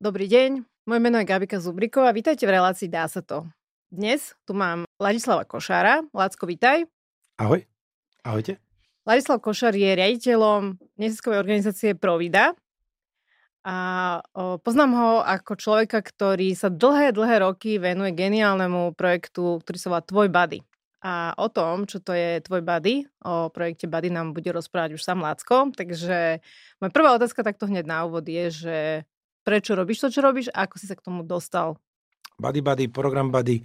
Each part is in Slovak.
Dobrý deň, moje meno je Gabika Zubriková, vítajte v relácii Dá sa to. Dnes tu mám Ladislava Košára. Lacko, vítaj. Ahoj. Ahojte. Ladislav Košár je riaditeľom neziskovej organizácie Provida. A poznám ho ako človeka, ktorý sa dlhé, dlhé roky venuje geniálnemu projektu, ktorý sa volá Tvoj Buddy. A o tom, čo to je Tvoj Buddy, o projekte Buddy nám bude rozprávať už sám Lacko. Takže moja prvá otázka takto hneď na úvod je, že prečo robíš to, čo robíš a ako si sa k tomu dostal? Buddy Buddy, program Buddy.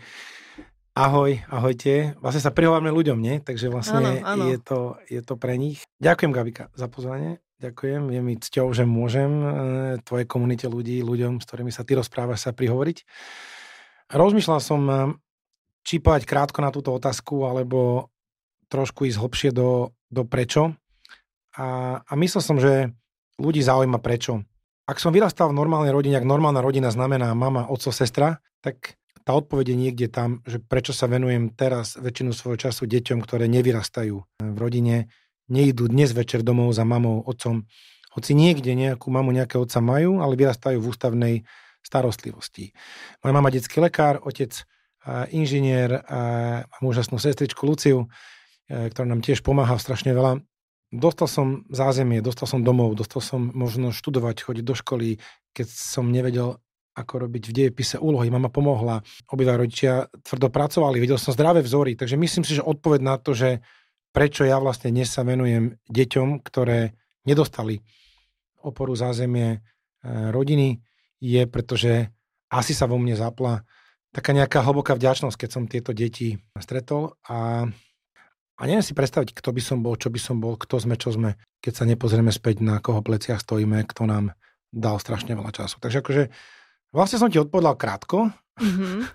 Ahoj, ahojte. Vlastne sa prihovárme ľuďom, nie? Takže vlastne áno, áno. Je, to, je to pre nich. Ďakujem, Gabika, za pozvanie. Ďakujem. Je mi cťou, že môžem e, tvojej komunite ľudí, ľuďom, s ktorými sa ty rozprávaš, sa prihovoriť. Rozmýšľal som, e, či povedať krátko na túto otázku, alebo trošku ísť hlbšie do, do prečo. A, a myslel som, že ľudí zaujíma prečo ak som vyrastal v normálnej rodine, ak normálna rodina znamená mama, oco, sestra, tak tá odpoveď je niekde tam, že prečo sa venujem teraz väčšinu svojho času deťom, ktoré nevyrastajú v rodine, nejdú dnes večer domov za mamou, otcom, hoci niekde nejakú mamu, nejaké otca majú, ale vyrastajú v ústavnej starostlivosti. Moja mama detský lekár, otec inžinier, mám úžasnú sestričku Luciu, e, ktorá nám tiež pomáha strašne veľa dostal som zázemie, dostal som domov, dostal som možno študovať, chodiť do školy, keď som nevedel, ako robiť v dejepise úlohy. Mama pomohla, obidva rodičia tvrdo pracovali, videl som zdravé vzory, takže myslím si, že odpoveď na to, že prečo ja vlastne dnes sa venujem deťom, ktoré nedostali oporu zázemie e, rodiny, je, pretože asi sa vo mne zapla taká nejaká hlboká vďačnosť, keď som tieto deti stretol a a neviem si predstaviť, kto by som bol, čo by som bol, kto sme, čo sme, keď sa nepozrieme späť, na koho pleciach stojíme, kto nám dal strašne veľa času. Takže akože vlastne som ti odpovedal krátko. Mm-hmm.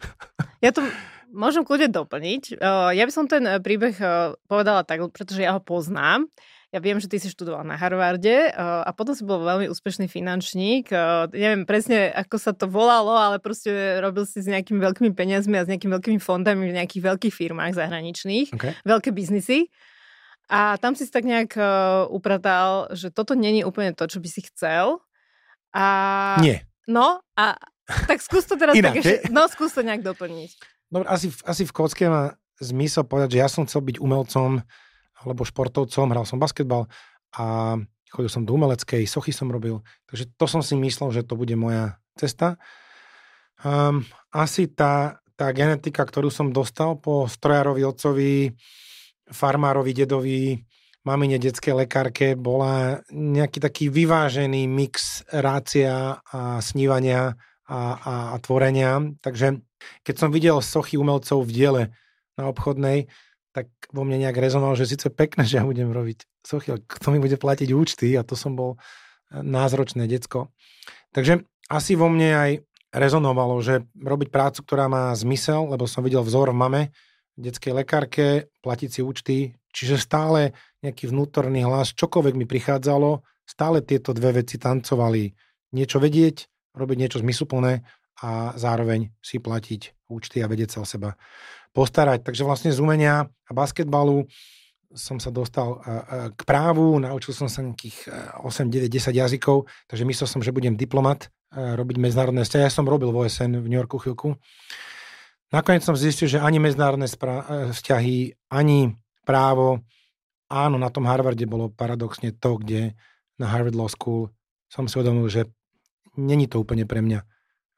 Ja to môžem kľudne doplniť. Ja by som ten eh, príbeh eh, povedala tak, pretože ja ho poznám. Ja viem, že ty si študoval na Harvarde uh, a potom si bol veľmi úspešný finančník. Uh, neviem presne, ako sa to volalo, ale proste robil si s nejakými veľkými peniazmi a s nejakými veľkými fondami v nejakých veľkých firmách zahraničných. Okay. Veľké biznisy. A tam si tak nejak uh, upratal, že toto není úplne to, čo by si chcel. A... Nie. No a tak skús to teraz Inak, tak ešte, no skús to nejak doplniť. Dobre, asi, asi v kocke má zmysel povedať, že ja som chcel byť umelcom, alebo športovcom, hral som basketbal a chodil som do umeleckej, sochy som robil, takže to som si myslel, že to bude moja cesta. Um, asi tá, tá genetika, ktorú som dostal po strojárovi, otcovi, farmárovi, dedovi, mamine, detskej lekárke, bola nejaký taký vyvážený mix rácia a snívania a, a, a tvorenia. Takže keď som videl sochy umelcov v diele na obchodnej, tak vo mne nejak rezonovalo, že síce pekné, že ja budem robiť sochy, ale kto mi bude platiť účty a to som bol e, názročné decko. Takže asi vo mne aj rezonovalo, že robiť prácu, ktorá má zmysel, lebo som videl vzor v mame, detskej lekárke, platiť si účty, čiže stále nejaký vnútorný hlas, čokoľvek mi prichádzalo, stále tieto dve veci tancovali. Niečo vedieť, robiť niečo zmysluplné a zároveň si platiť účty a vedieť sa o seba postarať. Takže vlastne z umenia a basketbalu som sa dostal k právu, naučil som sa nejakých 8, 9, 10 jazykov, takže myslel som, že budem diplomat, robiť medzinárodné vzťahy. Ja som robil v OSN v New Yorku chvíľku. Nakoniec som zistil, že ani medzinárodné vzťahy, ani právo, áno, na tom Harvarde bolo paradoxne to, kde na Harvard Law School som si uvedomil, že není to úplne pre mňa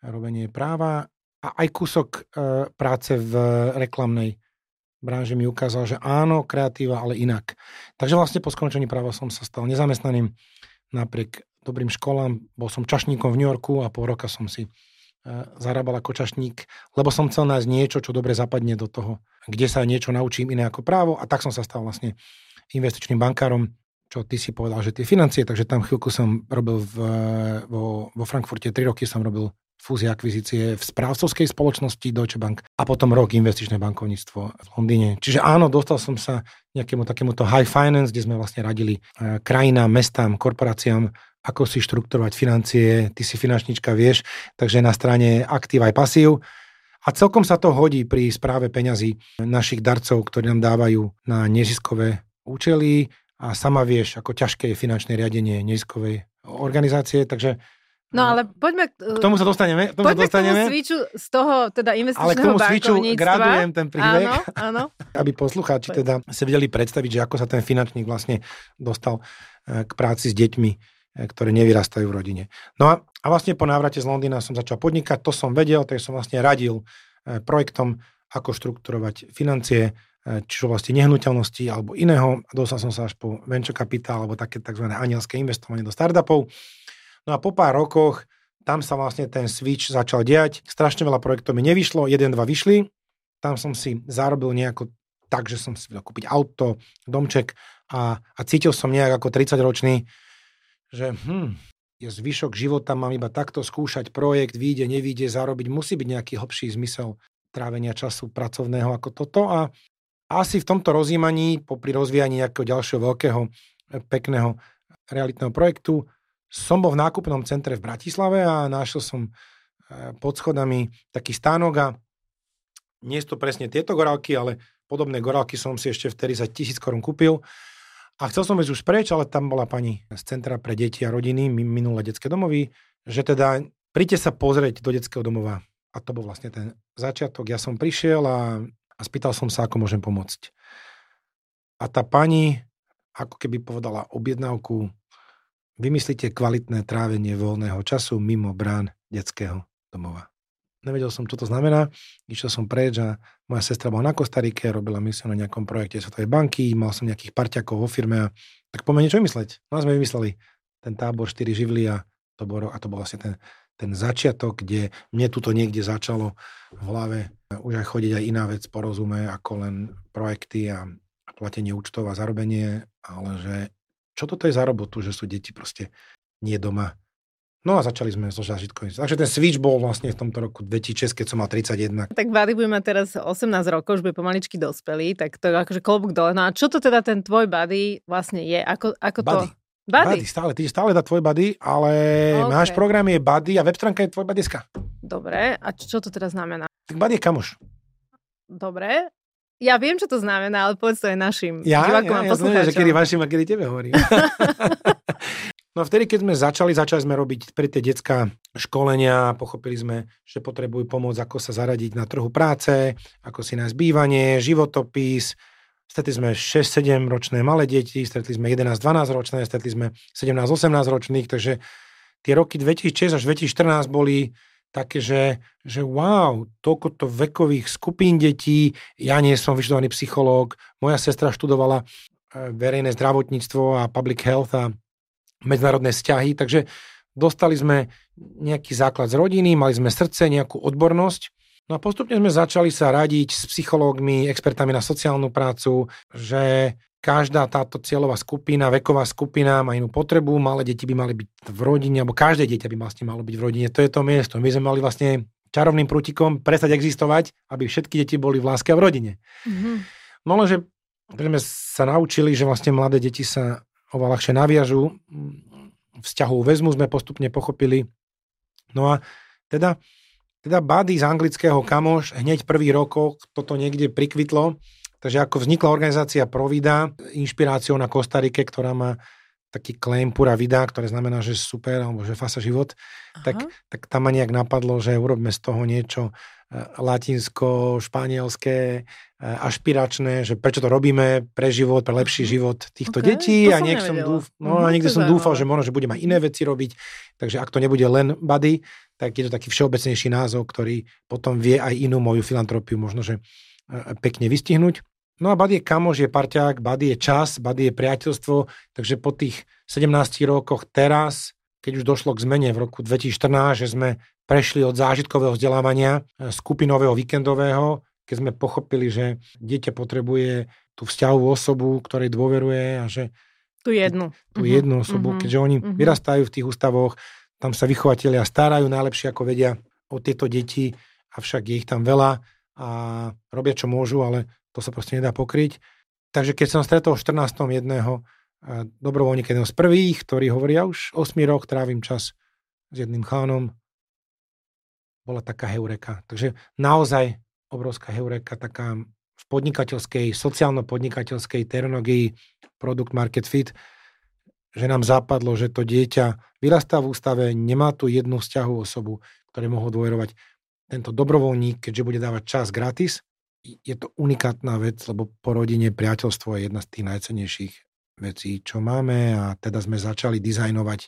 robenie práva a aj kúsok e, práce v reklamnej branži mi ukázal, že áno, kreatíva, ale inak. Takže vlastne po skončení práva som sa stal nezamestnaným napriek dobrým školám. Bol som čašníkom v New Yorku a pol roka som si e, zarábal ako čašník, lebo som chcel nájsť niečo, čo dobre zapadne do toho, kde sa niečo naučím iné ako právo a tak som sa stal vlastne investičným bankárom, čo ty si povedal, že tie financie, takže tam chvíľku som robil v, vo, vo Frankfurte, tri roky som robil fúzie akvizície v správcovskej spoločnosti Deutsche Bank a potom rok investičné bankovníctvo v Londýne. Čiže áno, dostal som sa nejakému takémuto high finance, kde sme vlastne radili e, krajinám, mestám, korporáciám, ako si štrukturovať financie, ty si finančnička, vieš, takže na strane aktív aj pasív. A celkom sa to hodí pri správe peňazí našich darcov, ktorí nám dávajú na neziskové účely a sama vieš, ako ťažké je finančné riadenie neziskovej organizácie, takže No ale poďme... K tomu sa dostaneme. K tomu poďme sa dostaneme. k tomu switchu z toho teda investičného Ale k tomu switchu gradujem ten príbeh, Áno, áno. aby poslucháči teda si vedeli predstaviť, že ako sa ten finančník vlastne dostal eh, k práci s deťmi, eh, ktoré nevyrastajú v rodine. No a, a vlastne po návrate z Londýna som začal podnikať, to som vedel, takže som vlastne radil eh, projektom, ako štrukturovať financie, či vlastne nehnuteľnosti alebo iného. Dostal som sa až po venture capital alebo také tzv. anielské investovanie do startupov. No a po pár rokoch tam sa vlastne ten switch začal diať. Strašne veľa projektov mi nevyšlo, jeden, dva vyšli. Tam som si zarobil nejako tak, že som si vedel kúpiť auto, domček a, a cítil som nejak ako 30-ročný, že hm, je zvyšok života, mám iba takto skúšať projekt, vyjde, nevyjde, zarobiť, musí byť nejaký hlbší zmysel trávenia času pracovného ako toto a asi v tomto rozjímaní, popri rozvíjaní nejakého ďalšieho veľkého, pekného realitného projektu, som bol v nákupnom centre v Bratislave a našiel som e, pod schodami taký stánok a nie sú to presne tieto gorálky, ale podobné gorálky som si ešte vtedy za tisíc korún kúpil. A chcel som ísť už preč, ale tam bola pani z Centra pre deti a rodiny, minulé detské domovy, že teda príďte sa pozrieť do detského domova. A to bol vlastne ten začiatok. Ja som prišiel a, a spýtal som sa, ako môžem pomôcť. A tá pani ako keby povedala objednávku Vymyslite kvalitné trávenie voľného času mimo brán detského domova. Nevedel som, čo to znamená. Išiel som preč a moja sestra bola na Kostarike, robila misiu na nejakom projekte Svetovej banky, mal som nejakých parťakov vo firme a tak poďme niečo vymysleť. No a sme vymysleli ten tábor 4 živly a to bol, a to bol vlastne ten, ten začiatok, kde mne tuto niekde začalo v hlave už aj chodiť aj iná vec porozume ako len projekty a platenie účtov a zarobenie, ale že čo toto je za robotu, že sú deti proste nie doma. No a začali sme so zážitkom. Takže ten switch bol vlastne v tomto roku 2006, keď som mal 31. Tak Buddy bude mať teraz 18 rokov, už bude pomaličky dospelý, tak to je akože klobúk dole. No a čo to teda ten tvoj Buddy vlastne je? Ako, ako buddy. to... Buddy. buddy. stále, ty stále dá tvoj buddy, ale okay. náš program je buddy a web stránka je tvoj buddyska. Dobre, a čo to teda znamená? Tak buddy je kamoš. Dobre, ja viem, čo to znamená, ale povedz to aj našim ja, divákom ja, a ja. Ja že kedy vašim a kedy tebe hovorím. no vtedy, keď sme začali, začali sme robiť pre tie detská školenia, pochopili sme, že potrebujú pomôcť, ako sa zaradiť na trhu práce, ako si nájsť bývanie, životopis, Stretli sme 6-7 ročné malé deti, stretli sme 11-12 ročné, stretli sme 17-18 ročných, takže tie roky 2006 až 2014 boli také, že, že wow, toľko to vekových skupín detí, ja nie som vyštudovaný psychológ, moja sestra študovala e, verejné zdravotníctvo a public health a medzinárodné vzťahy, takže dostali sme nejaký základ z rodiny, mali sme srdce, nejakú odbornosť. No a postupne sme začali sa radiť s psychológmi, expertami na sociálnu prácu, že každá táto cieľová skupina, veková skupina má inú potrebu, malé deti by mali byť v rodine, alebo každé dieťa by vlastne malo byť v rodine. To je to miesto. My sme mali vlastne čarovným prútikom prestať existovať, aby všetky deti boli v láske a v rodine. Mm-hmm. No lenže sme sa naučili, že vlastne mladé deti sa oveľa ľahšie naviažú, vzťahu väzmu sme postupne pochopili. No a teda, teda buddy z anglického kamoš hneď prvý rokov toto niekde prikvitlo, Takže ako vznikla organizácia Provida, inšpiráciou na Kostarike, ktorá má taký claim pura vida, ktoré znamená, že super, alebo že fasa život, tak, tak tam ma nejak napadlo, že urobme z toho niečo e, latinsko, španielské, e, ašpiračné, že prečo to robíme pre život, pre lepší život týchto okay, detí a niek som, dúf, no, a niekde som dúfal, že možno, že budem aj iné veci robiť, takže ak to nebude len body, tak je to taký všeobecnejší názov, ktorý potom vie aj inú moju filantropiu možno, že e, pekne vystihnúť. No a Buddy je kamoš, je parťák, Buddy je čas, Buddy je priateľstvo, takže po tých 17 rokoch teraz, keď už došlo k zmene v roku 2014, že sme prešli od zážitkového vzdelávania e, skupinového, víkendového, keď sme pochopili, že dieťa potrebuje tú vzťahovú osobu, ktorej dôveruje a že tú jednu. Tú uh-huh. jednu osobu, uh-huh. keďže oni uh-huh. vyrastajú v tých ústavoch, tam sa vychovateľia starajú najlepšie, ako vedia o tieto deti, avšak je ich tam veľa a robia, čo môžu, ale to sa proste nedá pokryť. Takže keď som stretol 14. jedného dobrovoľníka, jedného z prvých, ktorý hovorí, ja už 8 rok trávim čas s jedným chánom, bola taká heureka. Takže naozaj obrovská heureka, taká v podnikateľskej, sociálno-podnikateľskej terminológii produkt market fit, že nám zapadlo, že to dieťa vyrastá v ústave, nemá tu jednu vzťahovú osobu, ktoré mohol dôverovať. Tento dobrovoľník, keďže bude dávať čas gratis, je to unikátna vec, lebo po rodine priateľstvo je jedna z tých najcenejších vecí, čo máme a teda sme začali dizajnovať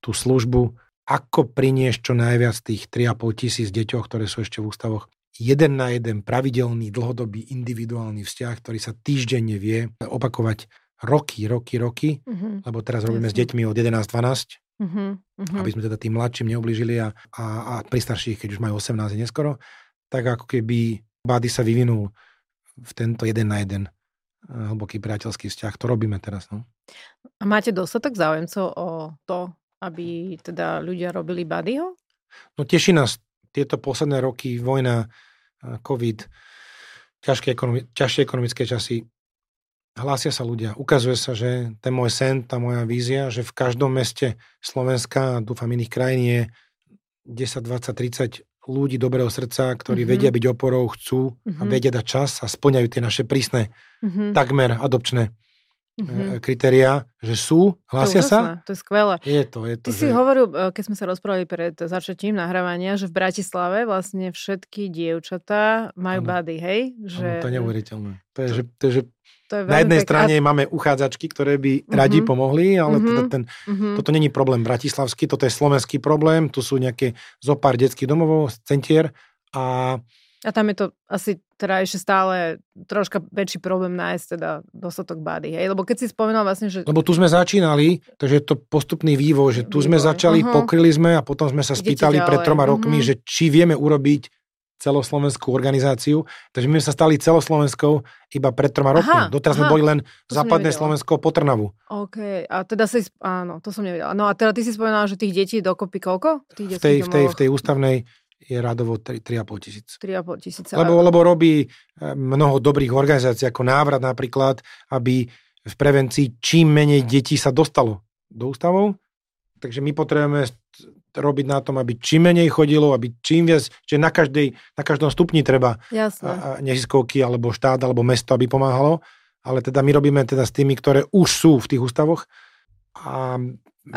tú službu, ako priniesť čo najviac tých 3,5 tisíc deťoch, ktoré sú ešte v ústavoch, jeden na jeden pravidelný, dlhodobý, individuálny vzťah, ktorý sa týždenne vie opakovať roky, roky, roky, uh-huh. lebo teraz robíme Jasne. s deťmi od 11-12, uh-huh. uh-huh. aby sme teda tým mladším neublížili a, a, a pri starších, keď už majú 18 neskoro, tak ako keby Bady sa vyvinul v tento jeden na jeden eh, hlboký priateľský vzťah. To robíme teraz. No. A máte dostatok záujemcov o to, aby teda ľudia robili Badyho? No teší nás tieto posledné roky, vojna, eh, COVID, ťažké, ekonomi- ťažšie ekonomické časy hlásia sa ľudia. Ukazuje sa, že ten môj sen, tá moja vízia, že v každom meste Slovenska dúfam iných krajín je 10, 20, 30 ľudí dobrého srdca, ktorí mm-hmm. vedia byť oporou, chcú mm-hmm. a mhm. vedia dať čas a splňajú tie naše prísne, mm-hmm. takmer adopčné mm-hmm. kritériá, že sú, hlásia to sa. To je skvelé. Je to, je to. Ty že... si hovoril, e, keď sme sa rozprávali pred začatím nahrávania, že v Bratislave vlastne všetky dievčatá majú ano. body, hej? Že... Ano, to je neuveriteľné. To je, že, to je, že to je na jednej pek... strane máme uchádzačky, ktoré by uh-huh. radi pomohli, ale uh-huh. teda ten, uh-huh. toto není problém bratislavský, toto je slovenský problém, tu sú nejaké zo pár detských domovov, centier a a tam je to asi teda ešte stále troška väčší problém nájsť teda dostatok body, hej? Lebo keď si spomínal vlastne, že... Lebo tu sme začínali, takže je to postupný vývoj, že tu vývoj. sme začali, uh-huh. pokryli sme a potom sme sa spýtali pred troma rokmi, uh-huh. že či vieme urobiť celoslovenskú organizáciu. Takže my sme sa stali celoslovenskou iba pred troma rokmi. Doteraz aha, sme boli len západné Slovensko po Trnavu. OK, a teda si, áno, to som nevedela. No a teda ty si spomenala, že tých detí dokopy koľko? V, tej, v, tej, v tej ústavnej je radovo 3,5 tisíc. 3,5 tisíc. Lebo, lebo robí eh, mnoho dobrých organizácií, ako návrat napríklad, aby v prevencii čím menej detí sa dostalo do ústavov. Takže my potrebujeme robiť na tom, aby čím menej chodilo, aby čím viac, že na, každej, na každom stupni treba neziskovky alebo štát alebo mesto, aby pomáhalo. Ale teda my robíme teda s tými, ktoré už sú v tých ústavoch a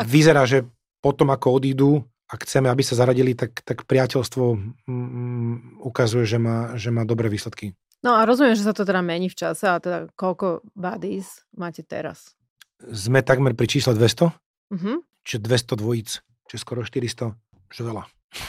vyzerá, že potom ako odídu ak chceme, aby sa zaradili, tak, tak priateľstvo mm, ukazuje, že má, že má dobré výsledky. No a rozumiem, že sa to teda mení v čase, a teda koľko buddies máte teraz? Sme takmer pri čísle 200, uh-huh. čiže 200 dvojíc, čiže skoro 400, že veľa.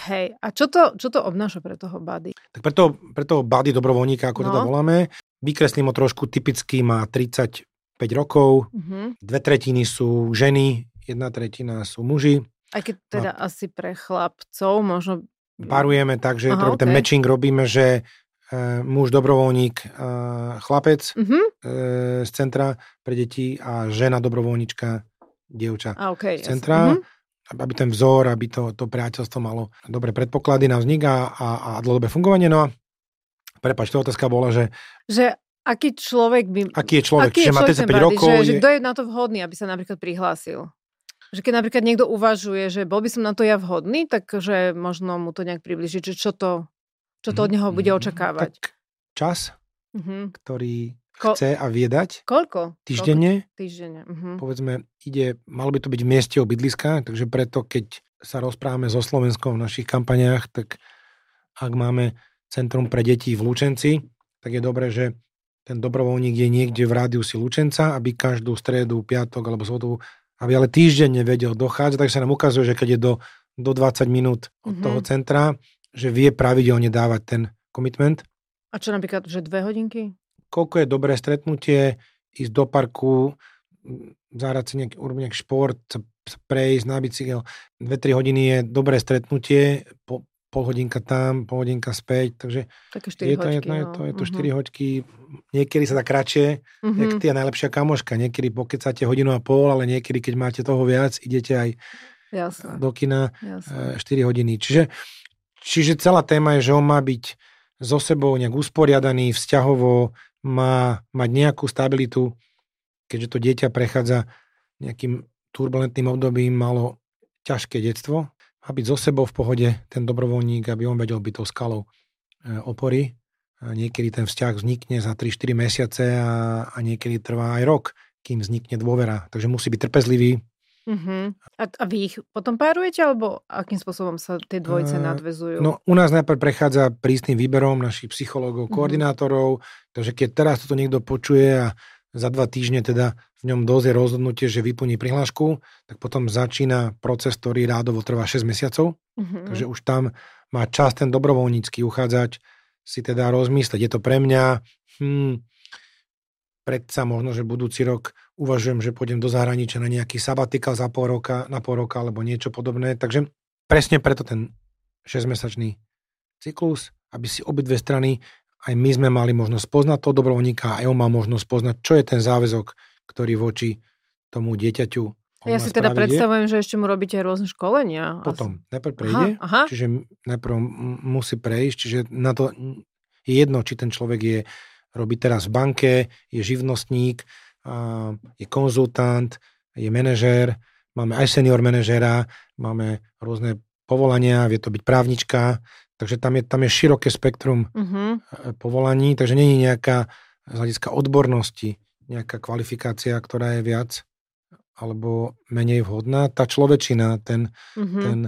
Hej, a čo to, čo to obnáša pre toho buddy? Tak pre toho, pre toho buddy dobrovoľníka, ako no. teda voláme, vykreslím ho trošku, typicky má 35 rokov, uh-huh. dve tretiny sú ženy, jedna tretina sú muži, aj keď teda no. asi pre chlapcov možno... Parujeme tak, že Aha, okay. ten matching robíme, že e, muž dobrovoľník, e, chlapec uh-huh. e, z centra pre deti a žena dobrovoľníčka, dievča a, okay, z centra. Uh-huh aby ten vzor, aby to, to priateľstvo malo dobré predpoklady na vznik a, a, a dlhodobé fungovanie. No a prepač, to otázka bola, že... Že aký človek by... Aký je človek, aký je že má 35 rokov. Že, je... že kto je na to vhodný, aby sa napríklad prihlásil? Že keď napríklad niekto uvažuje, že bol by som na to ja vhodný, takže možno mu to nejak približiť, že čo to, čo to od neho bude mhm. očakávať. Tak čas, uh-huh. ktorý Ko- chce a vie dať. Koľko? Týždenne. Koľko? Týždenne. Uh-huh. Povedzme, ide, malo by to byť v mieste obydliska, takže preto, keď sa rozprávame so Slovenskom v našich kampaniách, tak ak máme centrum pre deti v Lučenci, tak je dobré, že ten dobrovoľník je niekde v rádiusi Lučenca, aby každú stredu, piatok alebo sobotu aby ale týždeň nevedel dochádzať, takže sa nám ukazuje, že keď je do, do 20 minút od mm-hmm. toho centra, že vie pravidelne dávať ten commitment. A čo napríklad, že dve hodinky? Koľko je dobré stretnutie, ísť do parku, zahrať si nejaký, urobiť nejaký šport, prejsť na bicykel. 2-3 hodiny je dobré stretnutie, po, pol hodinka tam, pol hodinka späť, takže Také 4 je to, hoďky, je, no. je to, je to 4 uh-huh. hoďky, niekedy sa dá kratšie, uh-huh. jak ty najlepšia kamoška, niekedy pokecáte hodinu a pol, ale niekedy, keď máte toho viac, idete aj Jasne. do kina Jasne. 4 hodiny. Čiže, čiže celá téma je, že on má byť so sebou nejak usporiadaný, vzťahovo, má mať nejakú stabilitu, keďže to dieťa prechádza nejakým turbulentným obdobím, malo ťažké detstvo, a byť so sebou v pohode, ten dobrovoľník, aby on vedel byť tou skalou e, opory. A niekedy ten vzťah vznikne za 3-4 mesiace a, a niekedy trvá aj rok, kým vznikne dôvera. Takže musí byť trpezlivý, Uh-huh. A, a vy ich potom párujete, alebo akým spôsobom sa tie dvojice uh, nadvezujú? No, u nás najprv prechádza prísnym výberom našich psychológov, uh-huh. koordinátorov, takže keď teraz toto niekto počuje a za dva týždne teda v ňom dozie rozhodnutie, že vyplní prihlášku, tak potom začína proces, ktorý rádovo trvá 6 mesiacov. Uh-huh. Takže už tam má čas ten dobrovoľnícky uchádzač si teda rozmyslieť, je to pre mňa, hmm, predsa možno, že budúci rok uvažujem, že pôjdem do zahraničia na nejaký sabatikal za pol roka, na pol roka alebo niečo podobné. Takže presne preto ten 6-mesačný cyklus, aby si obidve strany, aj my sme mali možnosť poznať toho dobrovoľníka aj on mal možnosť poznať, čo je ten záväzok, ktorý voči tomu dieťaťu ja si teda predstavujem, že ešte mu robíte rôzne školenia. Potom, najprv prejde, aha, aha. čiže najprv musí prejsť, čiže na to je jedno, či ten človek je robí teraz v banke, je živnostník, je konzultant, je manažér, máme aj senior manažéra, máme rôzne povolania, vie to byť právnička, takže tam je, tam je široké spektrum uh-huh. povolaní, takže je nejaká z hľadiska odbornosti nejaká kvalifikácia, ktorá je viac alebo menej vhodná. Tá človečina, ten, uh-huh. ten,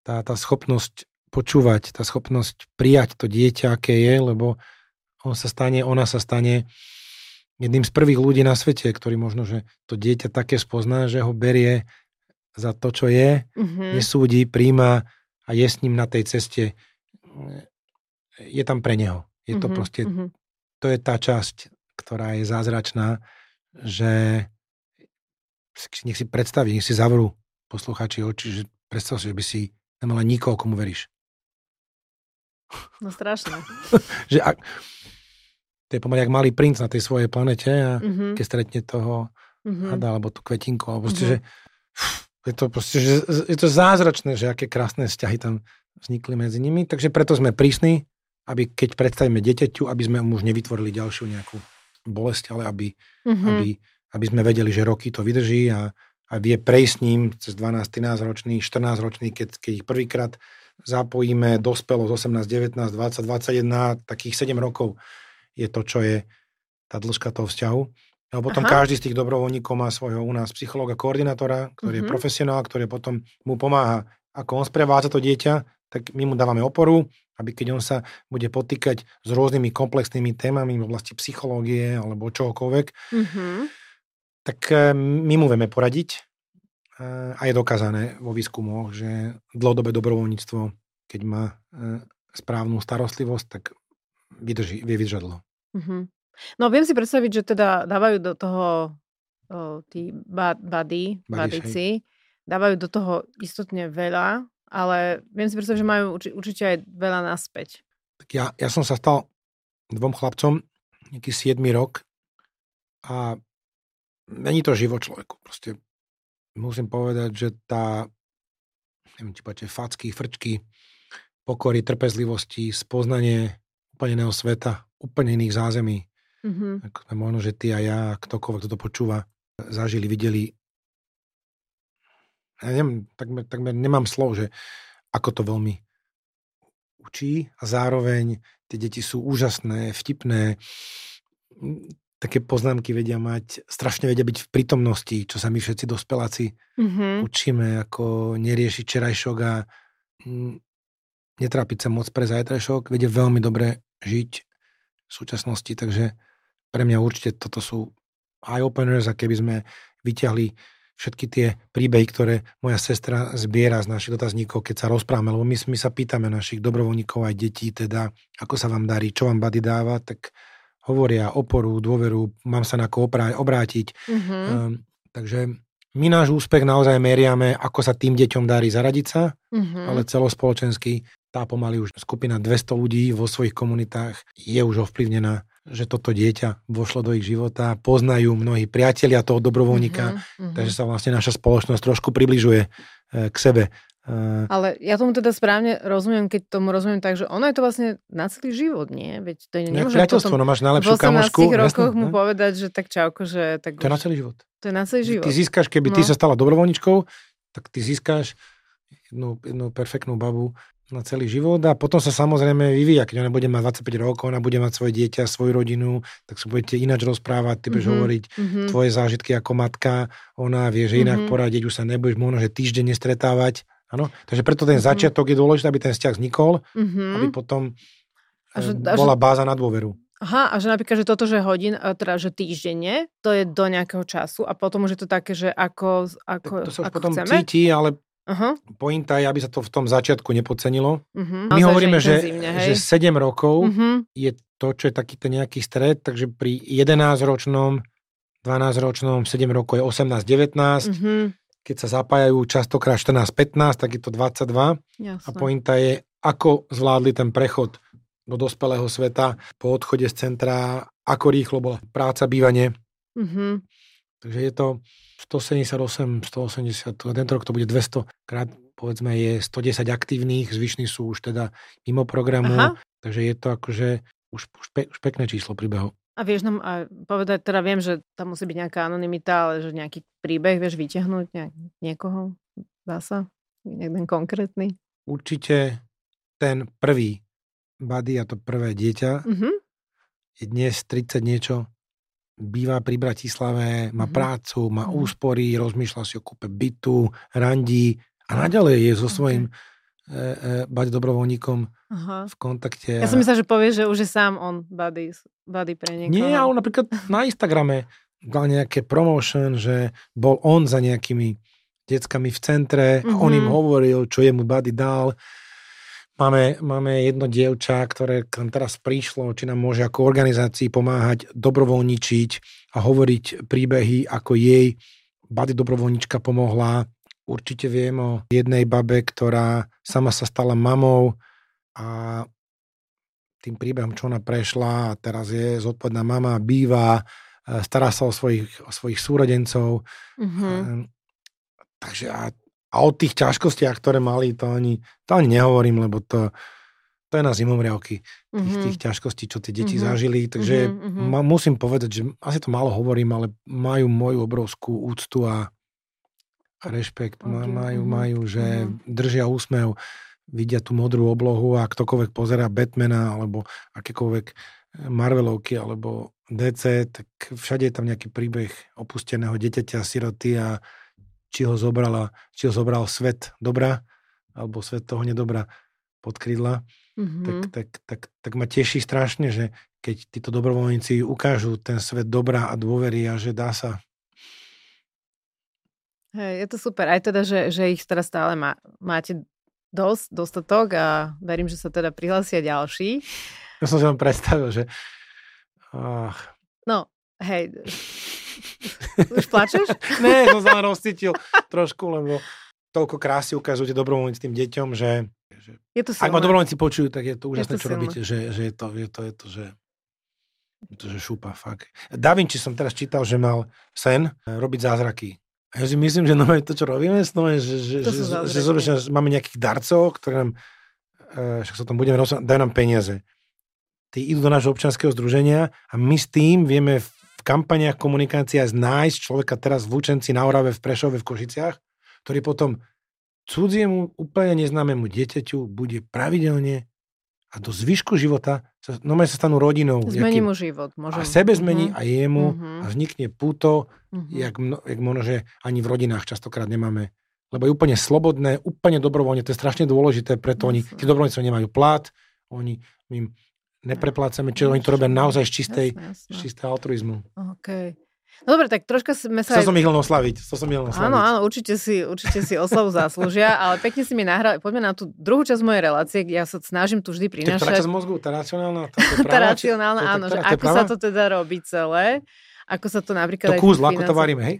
tá, tá schopnosť počúvať, tá schopnosť prijať to dieťa, aké je, lebo on sa stane, ona sa stane jedným z prvých ľudí na svete, ktorý možno, že to dieťa také spozná, že ho berie za to, čo je, mm-hmm. nesúdi, príjma a je s ním na tej ceste. Je tam pre neho. Je to mm-hmm. proste, mm-hmm. to je tá časť, ktorá je zázračná, že nech si predstaví, nech si zavrú poslucháči oči, že predstav si, že by si nemala nikoho, komu veríš. No strašné. že ak, to je pomaly jak malý princ na tej svojej planete a mm-hmm. keď stretne toho mm-hmm. hada alebo tú kvetinku, alebo proste, mm-hmm. že je to proste, že je to zázračné, že aké krásne vzťahy tam vznikli medzi nimi, takže preto sme prísni, aby keď predstavíme dieťaťu, aby sme mu už nevytvorili ďalšiu nejakú bolesť, ale aby, mm-hmm. aby, aby sme vedeli, že roky to vydrží a, a vie prejsť ním cez 12, 13 ročný, 14 ročný, keď, keď ich prvýkrát zapojíme dospelo z 18, 19, 20, 21, takých 7 rokov je to, čo je tá dĺžka toho vzťahu. A potom Aha. každý z tých dobrovoľníkov má svojho u nás psychológa, koordinátora, ktorý mm-hmm. je profesionál, ktorý potom mu pomáha, ako on sprevádza to dieťa, tak my mu dávame oporu, aby keď on sa bude potýkať s rôznymi komplexnými témami v oblasti psychológie alebo čohokoľvek, mm-hmm. tak eh, my mu vieme poradiť. Eh, a je dokázané vo výskumoch, že dlhodobé dobrovoľníctvo, keď má eh, správnu starostlivosť, tak vydrží, vie vydržať dlho. Mm-hmm. No viem si predstaviť, že teda dávajú do toho o, tí bady, badici, dávajú do toho istotne veľa, ale viem si predstaviť, že majú urči, určite aj veľa naspäť. Tak ja, ja som sa stal dvom chlapcom, nejaký 7 rok a není to život človeku. Proste musím povedať, že tá neviem, či páče, facky, frčky, pokory, trpezlivosti, spoznanie úplne iného sveta, úplne iných zázemí. Mm-hmm. Ako možno, že ty a ja, ktokoľvek, kto to počúva, zažili, videli. Ja neviem, takmer, takmer nemám slov, že ako to veľmi učí a zároveň tie deti sú úžasné, vtipné, také poznámky vedia mať, strašne vedia byť v prítomnosti, čo sa my všetci dospeláci mm-hmm. učíme, ako neriešiť čerajšok a netrápiť sa moc pre zajtrajšok, vedia veľmi dobre žiť v súčasnosti, takže pre mňa určite toto sú eye-openers a keby sme vyťahli všetky tie príbehy, ktoré moja sestra zbiera z našich dotazníkov, keď sa rozprávame, lebo my, my sa pýtame našich dobrovoľníkov aj detí, teda ako sa vám darí, čo vám bady dáva, tak hovoria oporu, dôveru, mám sa na koho obrátiť. Mm-hmm. Um, takže my náš úspech naozaj meriame, ako sa tým deťom darí zaradiť sa, mm-hmm. ale celospoločensky tá pomaly už skupina 200 ľudí vo svojich komunitách je už ovplyvnená, že toto dieťa vošlo do ich života, poznajú mnohí priatelia toho dobrovoľníka, uh-huh. takže sa vlastne naša spoločnosť trošku približuje eh, k sebe. Eh, Ale ja tomu teda správne rozumiem, keď tomu rozumiem tak, že ono je to vlastne na celý život, nie? Veď to je nemôžem priateľstvo, no máš najlepšiu kamošku. V 18 rokoch jasné, mu ne? povedať, že tak čauko, že... Tak to je na celý život. To je na celý život. Ty získaš, keby no. ty sa stala dobrovoľničkou, tak ty získaš jednu, jednu perfektnú babu na celý život a potom sa samozrejme vyvíja, keď ona bude mať 25 rokov, ona bude mať svoje dieťa, svoju rodinu, tak sa budete ináč rozprávať, ty budeš mm-hmm. hovoriť mm-hmm. tvoje zážitky ako matka, ona vie, že inak mm-hmm. poradiť, už sa nebudeš možno, že týždeň nestretávať. Áno? Takže preto ten mm-hmm. začiatok je dôležité, aby ten vzťah vznikol, mm-hmm. aby potom a že, a bola že... báza na dôveru. Aha, a že napríklad, že toto, že hodín, teda, že týždenne, to je do nejakého času a potom už je to také, že ako, ako, to sa ako potom chceme? cíti, ale Uh-huh. Pointa je, aby sa to v tom začiatku nepocenilo. Uh-huh. My Naozaj, hovoríme, že, že, že 7 rokov uh-huh. je to, čo je taký ten nejaký stred, takže pri 11-ročnom, 12-ročnom, 7 rokov je 18-19, uh-huh. keď sa zapájajú častokrát 14-15, tak je to 22. Jasne. A pointa je, ako zvládli ten prechod do dospelého sveta po odchode z centra, ako rýchlo bola práca, bývanie. Uh-huh. Takže je to 178, 180, tento rok to bude 200 krát, povedzme je 110 aktívnych, zvyšní sú už teda mimo programu, Aha. takže je to akože už, už, pe, už pekné číslo príbehov. A vieš nám aj povedať, teda viem, že tam musí byť nejaká anonimita, ale že nejaký príbeh vieš vyťahnuť nejak, niekoho? Dá sa? Jeden konkrétny? Určite ten prvý bady a to prvé dieťa mm-hmm. je dnes 30 niečo býva pri Bratislave, má mm-hmm. prácu, má mm-hmm. úspory, rozmýšľa si o kúpe bytu, randí a naďalej je so svojím okay. e, e, bať dobrovoľníkom Aha. v kontakte. Ja som myslel, že povie, že už je sám on buddy, buddy pre niekoho. Nie, ale napríklad na Instagrame dal nejaké promotion, že bol on za nejakými deckami v centre mm-hmm. a on im mhm. hovoril, čo jemu buddy dal Máme, máme jedno dievča, ktoré tam teraz prišlo, či nám môže ako organizácii pomáhať dobrovoľničiť a hovoriť príbehy, ako jej bady dobrovoľnička pomohla. Určite viem o jednej babe, ktorá sama sa stala mamou a tým príbehom, čo ona prešla a teraz je zodpovedná mama, býva, e, stará sa o svojich, o svojich súrodencov. Mm-hmm. Takže a a o tých ťažkostiach, ktoré mali, to ani, to ani nehovorím, lebo to, to je na zimomriavky tých, mm-hmm. tých ťažkostí, čo tie deti mm-hmm. zažili. Takže mm-hmm. ma, musím povedať, že asi to málo hovorím, ale majú moju obrovskú úctu a, a rešpekt. Okay. Majú, mm-hmm. majú, že mm-hmm. držia úsmev, vidia tú modrú oblohu a ktokoľvek pozera Batmana alebo akékoľvek Marvelovky alebo DC, tak všade je tam nejaký príbeh opusteného dieťaťa, siroty a či ho, zobrala, či ho zobral svet dobra, alebo svet toho nedobra pod krídla, mm-hmm. tak, tak, tak, tak ma teší strašne, že keď títo dobrovoľníci ukážu ten svet dobra a dôvery a že dá sa. Hej, je to super. Aj teda, že, že ich teraz stále má, máte dosť, dostatok a verím, že sa teda prihlásia ďalší. Ja som si vám predstavil, že... Ach. No, hej, už plačeš? ne, som sa rozcítil trošku, lebo toľko krásy ukazujú tie dobrovoľníci tým deťom, že, že je to ak ma dobrovoľníci počujú, tak je to úžasné, je to čo silné. robíte, že, že je to, je to, je to, že je to, že šúpa, fakt. Da Vinci som teraz čítal, že mal sen eh, robiť zázraky. A ja si myslím, že no, to, čo robíme, no, že, že, že, že, že, že máme nejakých darcov, ktoré nám, eh, však sa tom budeme rozprávať, dajú nám peniaze. Tí idú do nášho občanského združenia a my s tým vieme v kampaniach komunikácia nájsť človeka teraz v Lučenci, na Orave, v Prešove, v Košiciach, ktorý potom cudziemu, úplne neznámemu dieťaťu bude pravidelne a do zvyšku života sa, no sa stanú rodinou. Zmení jakým, mu život. Môžem. A sebe zmení uh-huh. a jemu uh-huh. a vznikne púto, uh-huh. jak, jak možno, že ani v rodinách častokrát nemáme. Lebo je úplne slobodné, úplne dobrovoľne, to je strašne dôležité, preto oni, tí dobrovoľníci nemajú plat, oni im nepreplácame, čiže oni to robia naozaj z čistej, jasne. čistého altruizmu. Okay. No dobre, tak troška sme sa... Chcel aj... som ich len oslaviť. Chcel som ich len oslaviť. Áno, áno, určite si, určite si oslavu zaslúžia, ale pekne si mi nahral. Poďme na tú druhú časť mojej relácie, ja sa snažím tu vždy prinašať. Tá časť mozgu, tá racionálna? Tá, tá racionálna, áno, že ako sa to teda robí celé. Ako sa to napríklad... To kúzlo, ako to varíme, hej?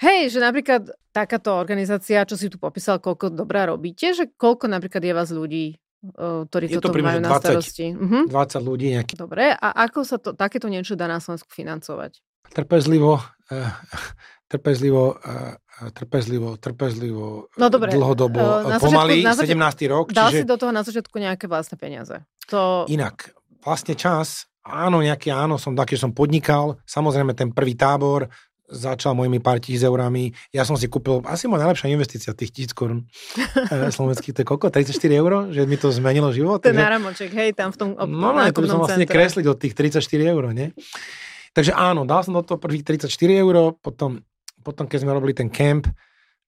Hej, že napríklad takáto organizácia, čo si tu popísal, koľko dobrá robíte, že koľko napríklad je vás ľudí ktorí je toto to majú 20, na starosti. Uh-huh. 20 ľudí nejaký. Dobre, a ako sa to, takéto niečo dá na Slovensku financovať? Trpezlivo, uh, trpezlivo, uh, trpezlivo, trpezlivo, no, dobre. dlhodobo, uh, pomaly, na začiatku, 17. rok. Dal čiže... si do toho na začiatku nejaké vlastné peniaze? To... Inak, vlastne čas, áno, nejaký áno, som taký, som podnikal, samozrejme ten prvý tábor, začal mojimi pár tisíc eurami. Ja som si kúpil, asi moja najlepšia investícia tých tisíc korun eh, slovenských, to je koľko? 34 eur? Že mi to zmenilo život? Ten náramoček, hej, tam v tom ob- No, no, to by som vlastne centre. kresliť od tých 34 eur, nie? Takže áno, dal som do toho prvých 34 eur, potom, potom keď sme robili ten camp,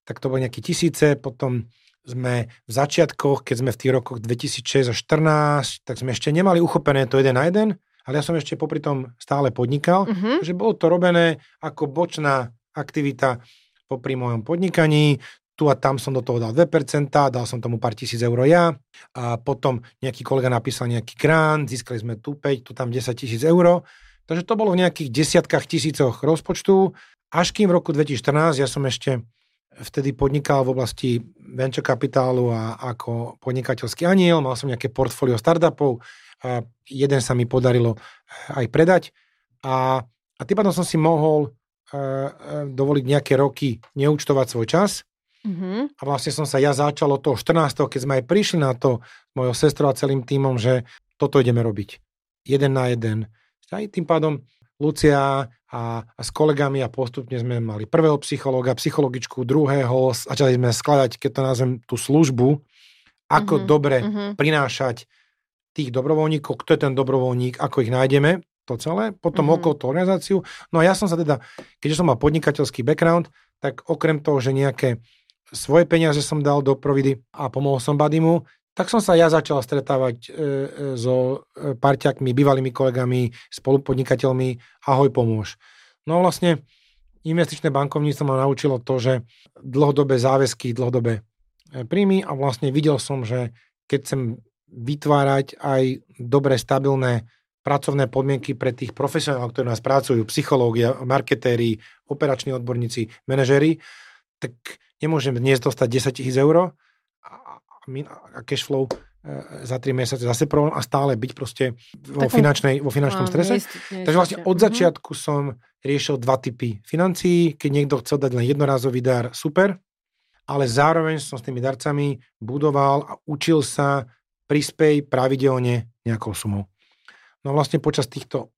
tak to bolo nejaké tisíce, potom sme v začiatkoch, keď sme v tých rokoch 2006 až 2014, tak sme ešte nemali uchopené to jeden na jeden, ale ja som ešte popri tom stále podnikal, uh-huh. že bolo to robené ako bočná aktivita popri mojom podnikaní, tu a tam som do toho dal 2%, dal som tomu pár tisíc eur ja a potom nejaký kolega napísal nejaký grant, získali sme tu 5, tu tam 10 tisíc eur. Takže to bolo v nejakých desiatkách tisícoch rozpočtu, až kým v roku 2014 ja som ešte vtedy podnikal v oblasti venture kapitálu a ako podnikateľský aniel, mal som nejaké portfólio startupov, a jeden sa mi podarilo eh, aj predať a, a tým pádom som si mohol uh, dovoliť nejaké roky neúčtovať svoj čas mm-hmm. a vlastne som sa ja začal od toho 14. keď sme aj prišli na to s mojou sestrou a celým týmom, že toto ideme robiť. Jeden na jeden. Aj tým pádom Lucia a, a s kolegami a postupne sme mali prvého psychológa, psychologičku, druhého, začali sme skladať, keď to nazvem, tú službu, ako mm-hmm. dobre mm-hmm. prinášať tých dobrovoľníkov, kto je ten dobrovoľník, ako ich nájdeme, to celé, potom mm-hmm. okolo tú organizáciu. No a ja som sa teda, keďže som mal podnikateľský background, tak okrem toho, že nejaké svoje peniaze som dal do Providy a pomohol som Badimu, tak som sa ja začal stretávať e, e, so e, parťakmi, bývalými kolegami, spolupodnikateľmi, ahoj, pomôž. No vlastne investičné bankovníctvo ma naučilo to, že dlhodobé záväzky, dlhodobé e, príjmy a vlastne videl som, že keď chcem vytvárať aj dobre, stabilné pracovné podmienky pre tých profesionálov, ktorí nás pracujú, psychológia, marketéri, operační odborníci, manažéri, tak nemôžem dnes dostať 10 tisíc eur a cash flow e, za 3 mesiace zase problém a stále byť proste vo, finančnej, vo finančnom strese. Takže vlastne od mhm. začiatku som riešil dva typy financií. Keď niekto chcel dať len jednorazový dar, super, ale zároveň som s tými darcami budoval a učil sa prispej pravidelne nejakou sumou. No vlastne počas týchto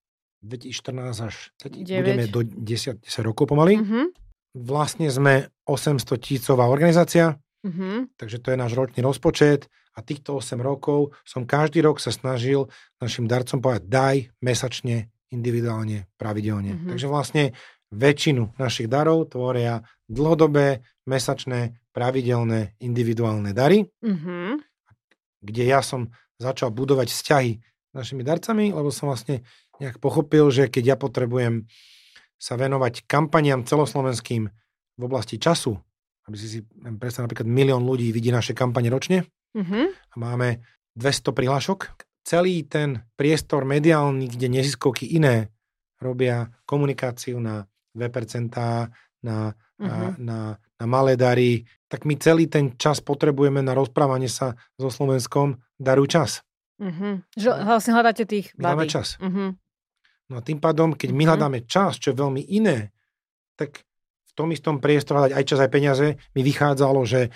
2014 až 9. budeme do 10, 10 rokov pomaly. Mm-hmm. Vlastne sme 800 tisícová organizácia, Mm-hmm. Takže to je náš ročný rozpočet a týchto 8 rokov som každý rok sa snažil našim darcom povedať daj mesačne, individuálne, pravidelne. Mm-hmm. Takže vlastne väčšinu našich darov tvoria dlhodobé, mesačné, pravidelné, individuálne dary, mm-hmm. Kde ja som začal budovať vzťahy s našimi darcami, lebo som vlastne nejak pochopil, že keď ja potrebujem sa venovať kampaniam celoslovenským v oblasti času, aby si si predstav napríklad milión ľudí vidí naše kampane ročne mm-hmm. a máme 200 prihlášok. Celý ten priestor mediálny, kde neziskovky iné robia komunikáciu na 2%, na, mm-hmm. na, na malé dary, tak my celý ten čas potrebujeme na rozprávanie sa so Slovenskom, darujú čas. Mm-hmm. Že vlastne hľadáte tých My hľadáme čas. Mm-hmm. No a tým pádom, keď my mm-hmm. hľadáme čas, čo je veľmi iné, tak tom istom priestore hľadať aj čas, aj peniaze, mi vychádzalo, že e,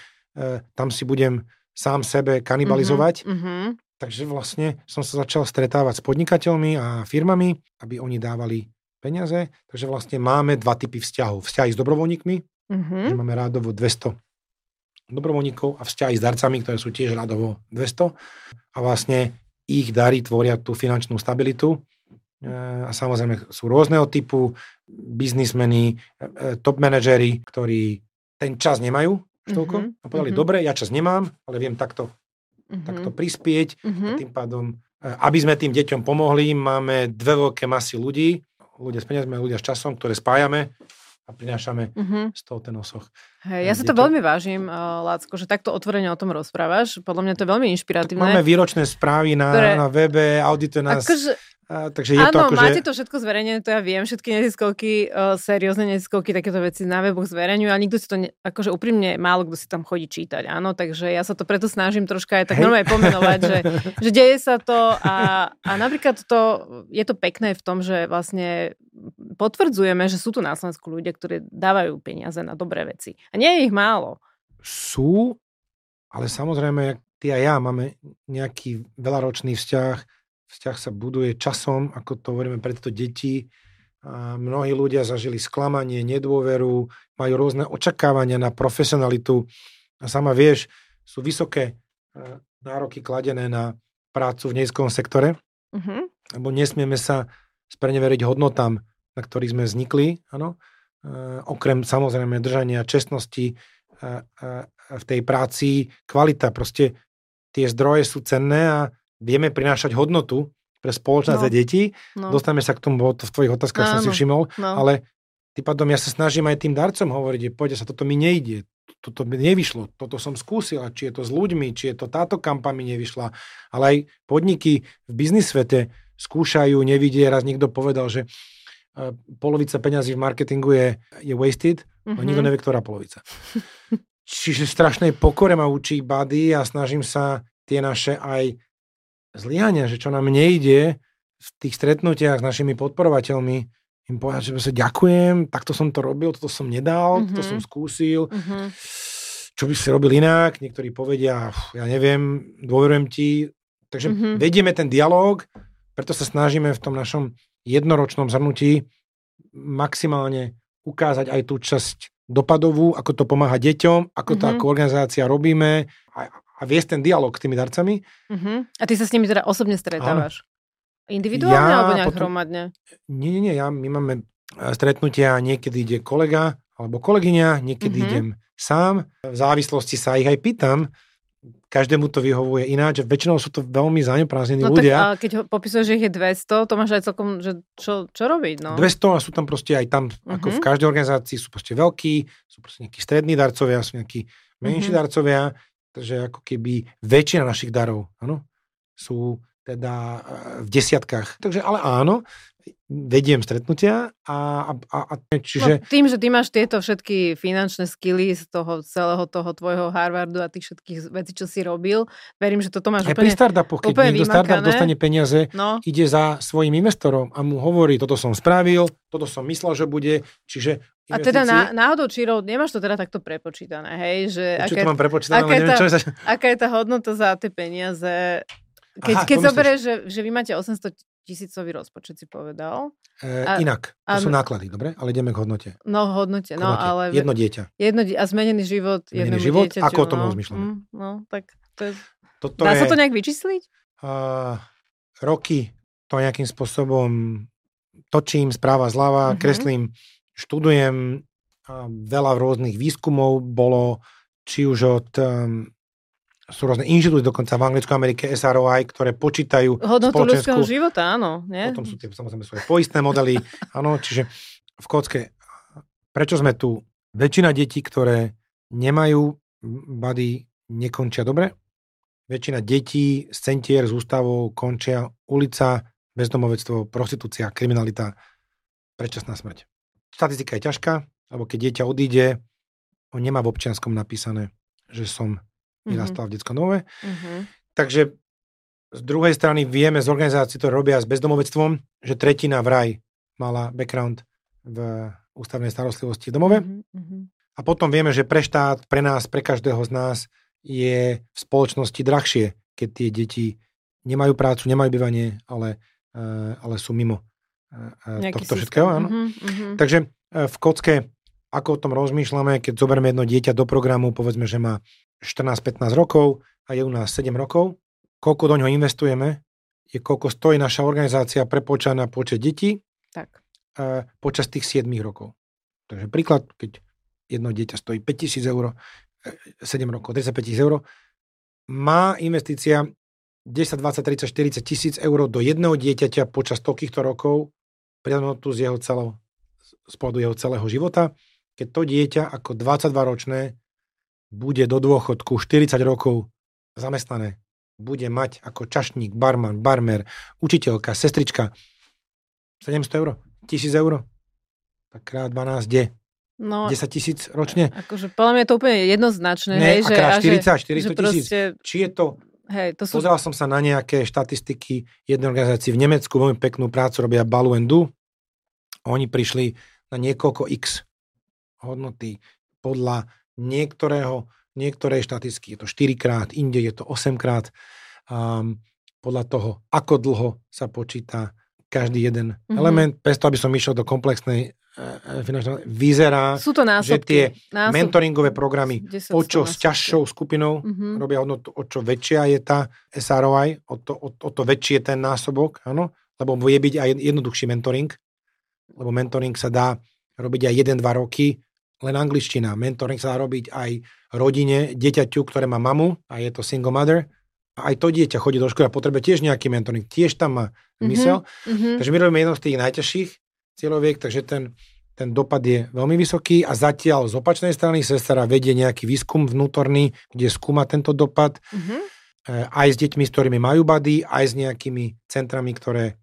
tam si budem sám sebe kanibalizovať. Mm-hmm. Takže vlastne som sa začal stretávať s podnikateľmi a firmami, aby oni dávali peniaze. Takže vlastne máme dva typy vzťahov. Vzťahy s dobrovoľníkmi, mm-hmm. že máme rádovo 200 dobrovoľníkov a vzťahy s darcami, ktoré sú tiež rádovo 200. A vlastne ich dary tvoria tú finančnú stabilitu a samozrejme sú rôzneho typu, biznismeni, e, e, top manažery, ktorí ten čas nemajú toľko mm-hmm. a povedali, mm-hmm. dobre, ja čas nemám, ale viem takto, mm-hmm. takto prispieť mm-hmm. a tým pádom, e, aby sme tým deťom pomohli, máme dve veľké masy ľudí, ľudia s peniazmi a ľudia s časom, ktoré spájame a prinášame mm-hmm. z toho ten osoch. Hej, ja sa to veľmi vážim, uh, Lácko, že takto otvorene o tom rozprávaš. Podľa mňa to je veľmi inšpiratívne. Tak máme výročné správy na, ktoré... na webe, audituje nás... Akože a, takže je Áno, to ako, máte že... to všetko zverejnené, to ja viem, všetky neziskovky, uh, seriózne neziskovky takéto veci na weboch zverejňujú, ale nikto si to, ne, akože úprimne málo kto si tam chodí čítať, áno, takže ja sa to preto snažím troška aj tak Hej. normálne pomenovať, že, že deje sa to a, a napríklad to, je to pekné v tom, že vlastne potvrdzujeme, že sú tu na Slovensku ľudia, ktorí dávajú peniaze na dobré veci. A nie je ich málo. Sú, ale samozrejme, ty a ja máme nejaký veľaročný vzťah vzťah sa buduje časom, ako to hovoríme pre tieto deti, A mnohí ľudia zažili sklamanie, nedôveru, majú rôzne očakávania na profesionalitu. A sama vieš, sú vysoké e, nároky kladené na prácu v nízkom sektore, uh-huh. lebo nesmieme sa spreneveriť hodnotám, na ktorých sme vznikli, áno. E, okrem samozrejme držania čestnosti e, v tej práci, kvalita, proste tie zdroje sú cenné a vieme prinášať hodnotu pre spoločnosť no. a deti. No. Dostaneme sa k tomu, to v tvojich otázkach no, som si všimol, no. ale tým pádom ja sa snažím aj tým darcom hovoriť, poďte sa, toto mi nejde, toto mi nevyšlo, toto som skúsila, či je to s ľuďmi, či je to táto kampa mi nevyšla, ale aj podniky v biznis svete skúšajú, nevidie, raz niekto povedal, že e, polovica peňazí v marketingu je, je wasted, mm-hmm. nikto mhm. nevie, ktorá polovica. Čiže strašnej pokore ma učí bady a snažím sa tie naše aj zlyhania, že čo nám nejde v tých stretnutiach s našimi podporovateľmi, im povedať, že sa ďakujem, takto som to robil, toto som nedal, mm-hmm. toto som skúsil, mm-hmm. čo by si robil inak, niektorí povedia, ja neviem, dôverujem ti, takže mm-hmm. vedieme ten dialog, preto sa snažíme v tom našom jednoročnom zhrnutí maximálne ukázať aj tú časť dopadovú, ako to pomáha deťom, ako to mm-hmm. ako organizácia robíme a, a viesť ten dialog s tými darcami. Uh-huh. A ty sa s nimi teda osobne stretávaš? Áno. Individuálne ja alebo nejak potom, hromadne? Nie, nie, nie. Ja, my máme e, stretnutia, niekedy ide kolega alebo kolegyňa, niekedy uh-huh. idem sám. V závislosti sa ich aj pýtam, každému to vyhovuje ináč, väčšinou sú to veľmi zaneprázdnení no, ľudia. Tak, a keď ho popisuješ, že ich je 200, to máš aj celkom, že čo, čo robiť, no? 200 a sú tam proste aj tam, uh-huh. ako v mhm. každej organizácii, sú proste veľkí, sú proste nejakí strední darcovia, sú nejakí menší uh-huh. darcovia, Takže ako keby väčšina našich darov, áno, sú teda e, v desiatkách. Takže ale áno, vediem stretnutia a, a, a čiže... No, tým, že ty máš tieto všetky finančné skily z toho celého toho tvojho Harvardu a tých všetkých vecí, čo si robil, verím, že toto máš Aj úplne pri startupoch, keď niekto startup dostane peniaze, no. ide za svojim investorom a mu hovorí, toto som spravil, toto som myslel, že bude, čiže a teda na, náhodou Čírov, nemáš to teda takto prepočítané, hej? Že čo to mám prepočítané, aká, neviem, tá, čo je aká je tá hodnota za tie peniaze? Keď, Aha, keď zoberieš, že, že vy máte 800 tisícový rozpočet, si povedal. E, a, inak, to a, sú náklady, dobre? Ale ideme k hodnote. No, hodnote, no, hodnote. ale... Jedno dieťa. Jedno, a zmenený život zmenený život, dieťaťu, ako o tom no, rozmýšľame? Mm, no, tak to je... Toto Dá je, sa to nejak vyčísliť? Uh, roky to nejakým spôsobom točím správa zľava, uh-huh. kreslím, študujem, veľa rôznych výskumov bolo, či už od um, sú rôzne inštitúty, dokonca v Anglicku, Amerike, SROI, ktoré počítajú Hodnotu ľudského života, áno. Nie? Potom sú tie samozrejme svoje poistné modely, áno, čiže v kocke, prečo sme tu? Väčšina detí, ktoré nemajú bady, nekončia dobre. Väčšina detí z centier, z ústavov končia ulica, bezdomovectvo, prostitúcia, kriminalita, predčasná smrť. Statistika je ťažká, alebo keď dieťa odíde, on nemá v občianskom napísané, že som vyrastal mm-hmm. v detskom domove. Mm-hmm. Takže z druhej strany vieme z organizácií, ktoré robia s bezdomovectvom, že tretina vraj mala background v ústavnej starostlivosti v domove. Mm-hmm. A potom vieme, že pre štát, pre nás, pre každého z nás je v spoločnosti drahšie, keď tie deti nemajú prácu, nemajú bývanie, ale, uh, ale sú mimo tohto všetkého. Áno. Mm-hmm. Takže uh, v kocke ako o tom rozmýšľame, keď zoberieme jedno dieťa do programu, povedzme, že má 14-15 rokov a je u nás 7 rokov, koľko do ňoho investujeme, je koľko stojí naša organizácia prepočaná počet detí tak. E, počas tých 7 rokov. Takže príklad, keď jedno dieťa stojí 5000 eur, 7 e, rokov, 35 tisíc eur, má investícia 10, 20, 30, 40 tisíc eur do jedného dieťaťa počas toľkýchto rokov priadnotu z jeho celého, z jeho celého života keď to dieťa ako 22-ročné bude do dôchodku 40 rokov zamestnané, bude mať ako čašník, barman, barmer, učiteľka, sestrička 700 eur, 1000 eur, tak krát 12 de. No, 10 tisíc ročne. Akože podľa mňa je to úplne jednoznačné. Ne, hej, a krát 40, 400 tisíc. Proste... Či je to Hej, to sú... Pozeral som sa na nejaké štatistiky jednej organizácie v Nemecku, veľmi peknú prácu robia Balu Do. Oni prišli na niekoľko x hodnoty podľa niektorého, niektorej štatistiky. Je to 4 krát, inde je to 8 krát. Um, podľa toho, ako dlho sa počíta každý jeden mm-hmm. element, bez toho, aby som išiel do komplexnej e, finančnej, vyzerá, Sú to násobky, že tie násob... mentoringové programy o čo s ťažšou skupinou Mhm. robia hodnotu, o čo väčšia je tá SROI, o to, o, o to väčší je ten násobok, áno, lebo vie byť aj jednoduchší mentoring, lebo mentoring sa dá robiť aj 1-2 roky, len angličtina. Mentoring sa dá robiť aj rodine, dieťaťu, ktoré má mamu a je to single mother. A aj to dieťa chodí do školy a potrebuje tiež nejaký mentoring. Tiež tam má. Mhm. Takže my robíme jedno z tých najťažších cieľoviek, takže ten, ten dopad je veľmi vysoký a zatiaľ z opačnej strany sestra vedie nejaký výskum vnútorný, kde skúma tento dopad Mhm. e, aj s deťmi, s ktorými majú bady, aj s nejakými centrami, ktoré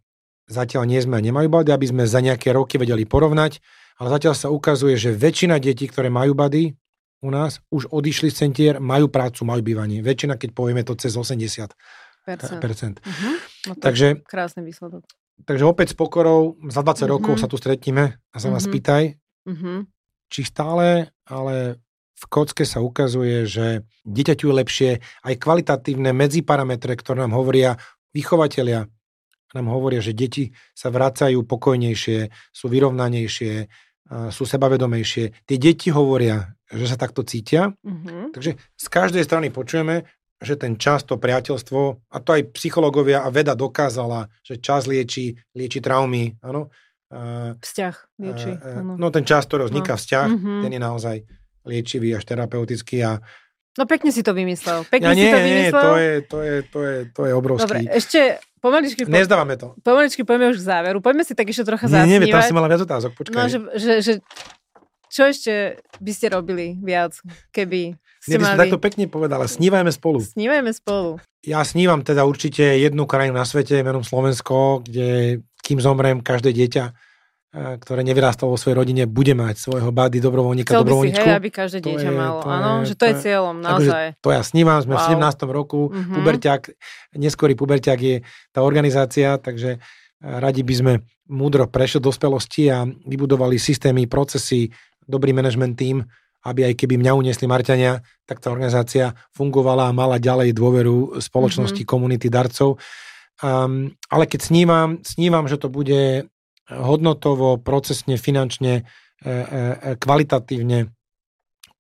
zatiaľ nie sme a nemajú bady, aby sme za nejaké roky vedeli porovnať. Ale zatiaľ sa ukazuje, že väčšina detí, ktoré majú bady u nás, už odišli z centier, majú prácu, majú bývanie. Väčšina, keď povieme to cez 80 Percent. percent. Mhm. No Takže, krásny výsledok. Takže opäť s pokorou, za 20 Mhm. rokov sa tu stretneme a sa vás Mhm. pýtaj, Mhm. či stále, ale v kocke sa ukazuje, že dieťaťu je lepšie aj kvalitatívne medziparametre, ktoré nám hovoria vychovatelia, nám hovoria, že deti sa vracajú pokojnejšie, sú vyrovnanejšie, a sú sebavedomejšie. Tie deti hovoria, že sa takto cítia. Mhm. Takže z každej strany počujeme, že ten čas, to priateľstvo, a to aj psychológovia a veda dokázala, že čas lieči, lieči traumy, áno. Vzťah lieči. áno. No ten čas, ktorý vzniká vzťah, Mhm. ten je naozaj liečivý až terapeutický a No pekne si to vymyslel. ja, Pekne si nie, to nie, vymyslel. to je, to je, to je, to je obrovský. Dobre, ešte pomaličky, po, Nezdávame to. pomaličky poďme už k záveru. Poďme si tak ešte trocha Nie, nie, tam zasnívať. si mala viac otázok, počkaj. No, že, že, že čo ešte by ste robili viac, keby nie, ste to mali... takto pekne povedala, snívajme spolu. Snívajme spolu. Ja snívam teda určite jednu krajinu na svete, menom Slovensko, kde kým zomrem, každé dieťa, eh, ktoré nevyrastalo vo svojej rodine, bude mať svojho bady, dobrovoľníka, Chcel by si, hej, aby každé To dieťa je- malo. to je- Áno, že to to je cieľom, Akože naozaj. to ja snívam, sme v Wow. 17. roku, Mhm. puberťák, neskorý puberťák je tá organizácia, takže eh, radi by sme múdro prešli do dospelosti a vybudovali systémy, procesy, dobrý management tým, aby aj keby mňa uniesli Marťania, tak tá organizácia fungovala a mala ďalej dôveru spoločnosti, Mhm. komunity darcov. Um, ale keď snívam, snívam, že to bude hodnotovo, procesne, finančne, e, e, e, kvalitatívne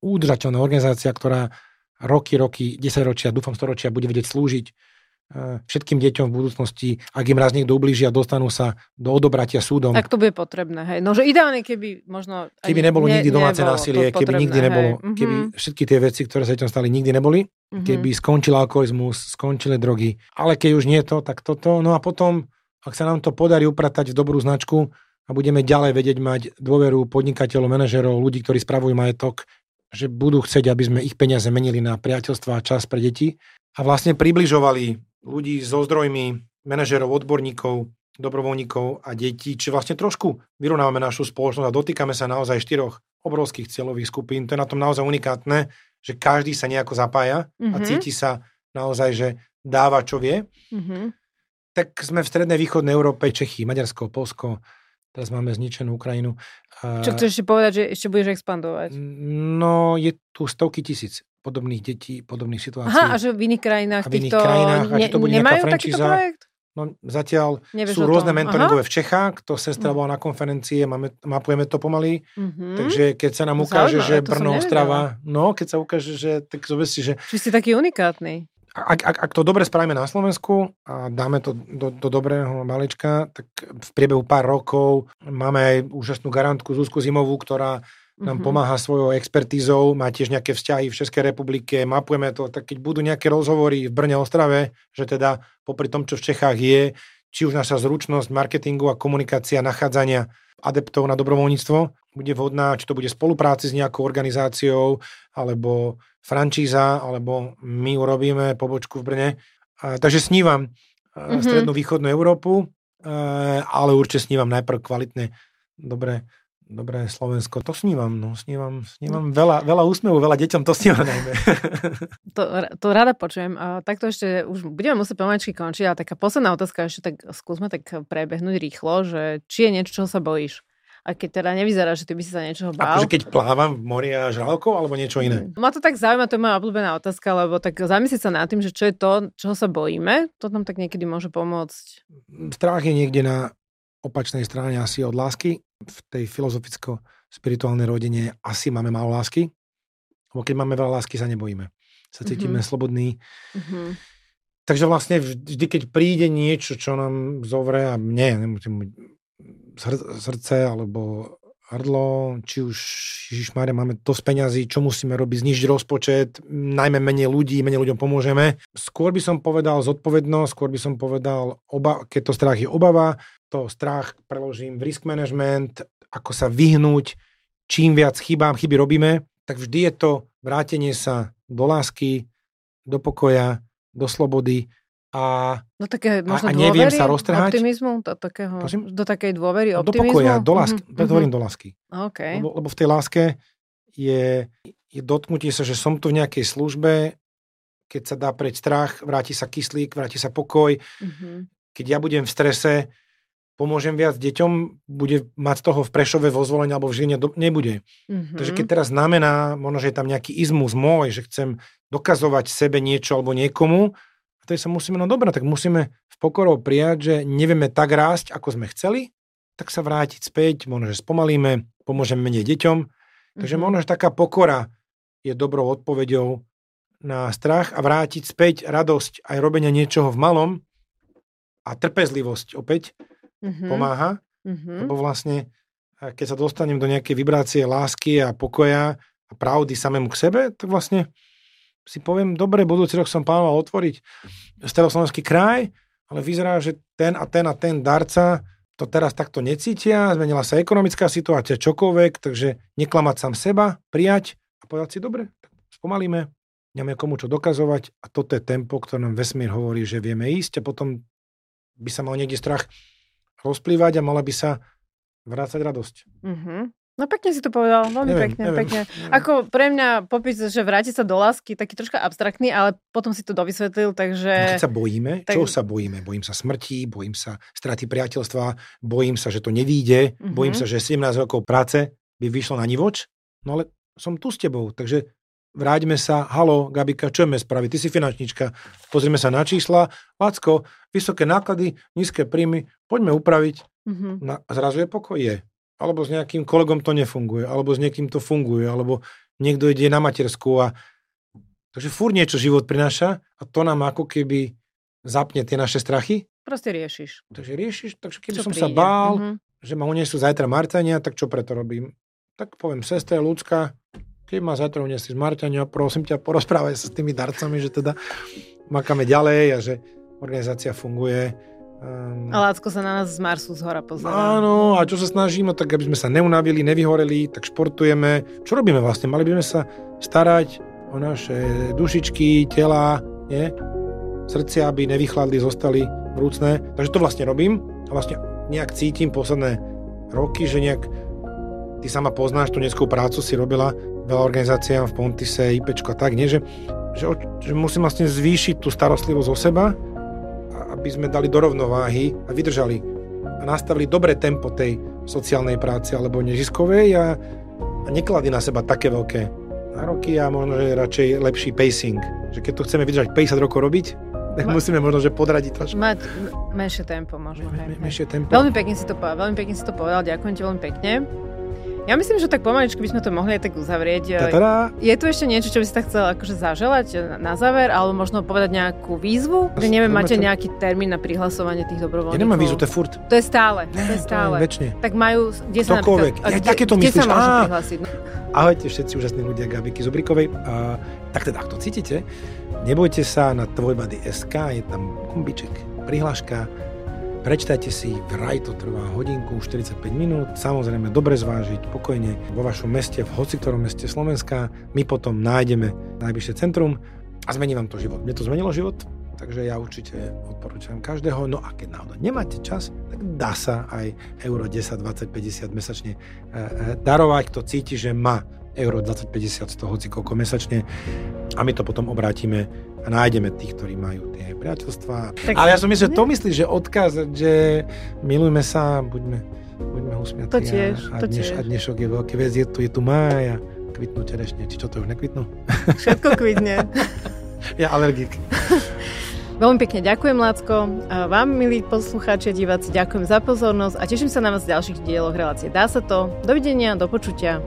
udržateľná organizácia, ktorá roky, roky, 10 ročia, dúfam storočia, bude vedieť slúžiť všetkým deťom v budúcnosti, ak im raz niekto ublíži a dostanú sa do odobratia súdom. Tak to bude potrebné, hej. No, že ideálne, keby možno... Keby nebolo ne- nikdy domáce nebolo násilie, to keby potrebné, nikdy nebolo, hej. keby všetky tie veci, ktoré sa deťom stali, nikdy neboli, mhm. keby skončil alkoholizmus, skončili drogy. Ale keď už nie to, tak toto. No a potom, ak sa nám to podarí upratať v dobrú značku a budeme ďalej vedieť mať dôveru podnikateľov, manažerov, ľudí, ktorí spravujú majetok, že budú chcieť, aby sme ich peniaze menili na priateľstva a čas pre deti a vlastne približovali ľudí so zdrojmi, manažerov, odborníkov, dobrovoľníkov a detí, či vlastne trošku vyrovnávame našu spoločnosť a dotýkame sa naozaj štyroch obrovských cieľových skupín. To je na tom naozaj unikátne, že každý sa nejako zapája a Mhm. cíti sa naozaj, že dáva, čo vie. Mhm. Tak sme v strednej východnej Európe, Čechy, Maďarsko, Polsko, teraz máme zničenú Ukrajinu. Čo chceš ešte povedať, že ešte budeš expandovať? No, je tu stovky tisíc podobných detí, podobných situácií. Aha, a že v iných krajinách A v iných týchto krajinách, a či to bude nemajú takýto projekt? No, zatiaľ Nevieš sú rôzne mentoringové v Čechách, to sestra bola na konferencie, máme, mapujeme to pomaly, Mhm. takže keď sa nám ukáže, Zaujímavé, že Brno. Ostrava, no, keď sa ukáže, že tak zober si, že Či si taký unikátny. ak, ak, ak to dobre spravíme na Slovensku a dáme to do, do dobrého malička, tak v priebehu pár rokov máme aj úžasnú garantku Zuzku Zimovú, ktorá nám Mhm. pomáha svojou expertízou, má tiež nejaké vzťahy v Českej republike, mapujeme to, tak keď budú nejaké rozhovory v Brne, Ostrave, že teda popri tom, čo v Čechách je, či už naša zručnosť marketingu a komunikácia, nachádzania adeptov na dobrovoľníctvo bude vhodná, či to bude spolupráci s nejakou organizáciou, alebo frančíza, alebo my urobíme pobočku v Brne. Takže snívam Mhm. mm-hmm. strednú východnú Európu, ale určite snívam najprv kvalitné, dobré, dobré Slovensko. To snívam, no, snívam, snívam veľa, veľa úsmevu, veľa deťom, to snívam najmä. To, to rada počujem. A takto ešte už budeme musieť pomaličky končiť, ale taká posledná otázka ešte tak skúsme tak prebehnúť rýchlo, že či je niečo, čoho sa bojíš? A keď teda nevyzerá, že ty by si sa niečoho bál. Akože keď plávam v mori a žralkou, alebo niečo iné. Ma to tak zaujíma, to je moja obľúbená otázka, lebo tak zamyslieť sa nad tým, že čo je to, čoho sa bojíme, to nám tak niekedy môže pomôcť. Strach je niekde na opačnej strane asi od lásky. V tej filozoficko-spirituálnej rodine asi máme málo lásky. Lebo keď máme veľa lásky, sa nebojíme. Sa cítime mm-hmm. slobodní. Mm-hmm. Takže vlastne vždy, keď príde niečo, čo nám zovre a mne, nemusím srdce alebo hrdlo, či už Ježišmária, máme dosť peňazí, čo musíme robiť, znižiť rozpočet, najmä menej ľudí, menej ľuďom pomôžeme. Skôr by som povedal zodpovednosť, skôr by som povedal, oba, keď to strach je obava, to strach preložím v risk management, ako sa vyhnúť, čím viac chybám, chyby robíme, tak vždy je to vrátenie sa do lásky, do pokoja, do slobody, a, do také, možno a, a neviem dôvery, sa roztrhať. Optimizmu? Do, takého, do takej dôvery, optimizmu? Do pokoja, do lásky. Mm-hmm. Preto hovorím do lásky. Okay. Lebo, lebo v tej láske je, je dotknutie sa, že som tu v nejakej službe, keď sa dá preť strach, vráti sa kyslík, vráti sa pokoj. Mm-hmm. Keď ja budem v strese, pomôžem viac deťom, bude mať toho v Prešove vo zvolení alebo v Žiline do, nebude. Mm-hmm. Takže keď teraz znamená, možno, že je tam nejaký izmus môj, že chcem dokazovať sebe niečo alebo niekomu, a to sa musíme, no dobré, tak musíme v pokorou prijať, že nevieme tak rásť, ako sme chceli, tak sa vrátiť späť, možno, že spomalíme, pomôžeme menej deťom. Takže mm-hmm. možno, že taká pokora je dobrou odpoveďou na strach a vrátiť späť radosť aj robenia niečoho v malom a trpezlivosť opäť mm-hmm. pomáha, mm-hmm. lebo vlastne keď sa dostanem do nejakej vibrácie lásky a pokoja a pravdy samému k sebe, tak vlastne si poviem, dobre, budúci rok som plánoval otvoriť staroslovenský kraj, ale vyzerá, že ten a ten a ten darca to teraz takto necítia, zmenila sa ekonomická situácia, čokoľvek, takže neklamať sám seba, prijať a povedať si, dobre, tak spomalíme, nemáme komu čo dokazovať a toto je tempo, ktoré nám vesmír hovorí, že vieme ísť a potom by sa mal niekde strach rozplývať a mala by sa vrácať radosť. Mm-hmm. No pekne si to povedal, veľmi neviem, pekne, neviem, pekne. Neviem. Ako pre mňa popis, že vrátiť sa do lásky, taký troška abstraktný, ale potom si to dovysvetlil, takže... Keď sa bojíme, tak... čo sa bojíme? Bojím sa smrti, bojím sa straty priateľstva, bojím sa, že to nevíde, mm-hmm. bojím sa, že 17 rokov práce by vyšlo na nivoč, no ale som tu s tebou, takže vráťme sa, halo, Gabika, čo ideme spraviť? Ty si finančnička, pozrime sa na čísla, Lacko, vysoké náklady, nízke príjmy, poďme upraviť. Mm-hmm. Na, zrazu je pokoj, je alebo s nejakým kolegom to nefunguje, alebo s niekým to funguje, alebo niekto ide na matersku a takže fúr niečo život prináša a to nám ako keby zapne tie naše strachy. Proste riešiš. Takže riešiš, takže keby čo som príde? sa bál, uh-huh. že ma unesú zajtra Martania, tak čo preto robím? Tak poviem, sestra ľudská, keď ma zajtra unesli z Martania, prosím ťa, porozprávaj sa s tými darcami, že teda makáme ďalej a že organizácia funguje Um, a Lácko sa na nás z Marsu z hora pozerá. Áno, a čo sa snažíme, tak aby sme sa neunavili, nevyhoreli, tak športujeme. Čo robíme vlastne? Mali by sme sa starať o naše dušičky, tela, nie? srdcia, aby nevychladli, zostali vrúcne. Takže to vlastne robím a vlastne nejak cítim posledné roky, že nejak ty sama poznáš tú dneskú prácu, si robila veľa organizáciám v Pontise, IPčko a tak, nie? Že, že, že musím vlastne zvýšiť tú starostlivosť o seba, aby sme dali do rovnováhy a vydržali a nastavili dobré tempo tej sociálnej práce alebo neziskovej a, a nekladí na seba také veľké nároky a možno, že radšej lepší pacing. Že keď to chceme vydržať 50 rokov robiť, tak Ma... musíme možno, že podradiť trošku. Mať menšie tempo možno. Me, me, menšie tempo. Veľmi pekne si to povedal, veľmi pekne si to povedal, ďakujem ti veľmi pekne. Ja myslím, že tak pomaličky by sme to mohli aj tak uzavrieť. Tadá. Je tu ešte niečo, čo by si tak chcel akože zaželať na záver, alebo možno povedať nejakú výzvu? Že neviem, máte nejaký termín na prihlasovanie tých dobrovoľníkov? Ja nemám výzvu, to je furt. To je stále. Ne, to je stále. To je Tak majú, kde sa napríklad, ja, kde, to kde myslíš? sa môžu prihlásiť? No? Ahojte všetci úžasní ľudia Gabiky Zubrikovej. Uh, tak teda, ak to cítite, nebojte sa na tvojbady.sk, je tam kumbiček, prihláška, Prečtajte si, vraj to trvá hodinku, 45 minút, samozrejme dobre zvážiť, pokojne vo vašom meste, v hoci ktorom meste Slovenska. My potom nájdeme najbližšie centrum a zmení vám to život. Mne to zmenilo život, takže ja určite odporúčam každého. No a keď náhodou nemáte čas, tak dá sa aj euro 10, 20, 50 mesačne e, e, darovať, kto cíti, že má euro 20-50 z toho hoci koľko mesačne a my to potom obrátime a nájdeme tých, ktorí majú tie priateľstva. Tak, Ale ja som myslel, to myslíš, že odkaz, že milujme sa, buďme, buďme usmiatí. To tiež, a, to dneš, tiež. a dnešok je veľký vec, je tu, je tu máj a kvitnú čerešne. Či čo to už nekvitnú? Všetko kvitne. ja alergik. Veľmi pekne ďakujem, Lácko. A vám, milí poslucháči a diváci, ďakujem za pozornosť a teším sa na vás v ďalších dieloch relácie Dá sa to. Dovidenia, do počutia.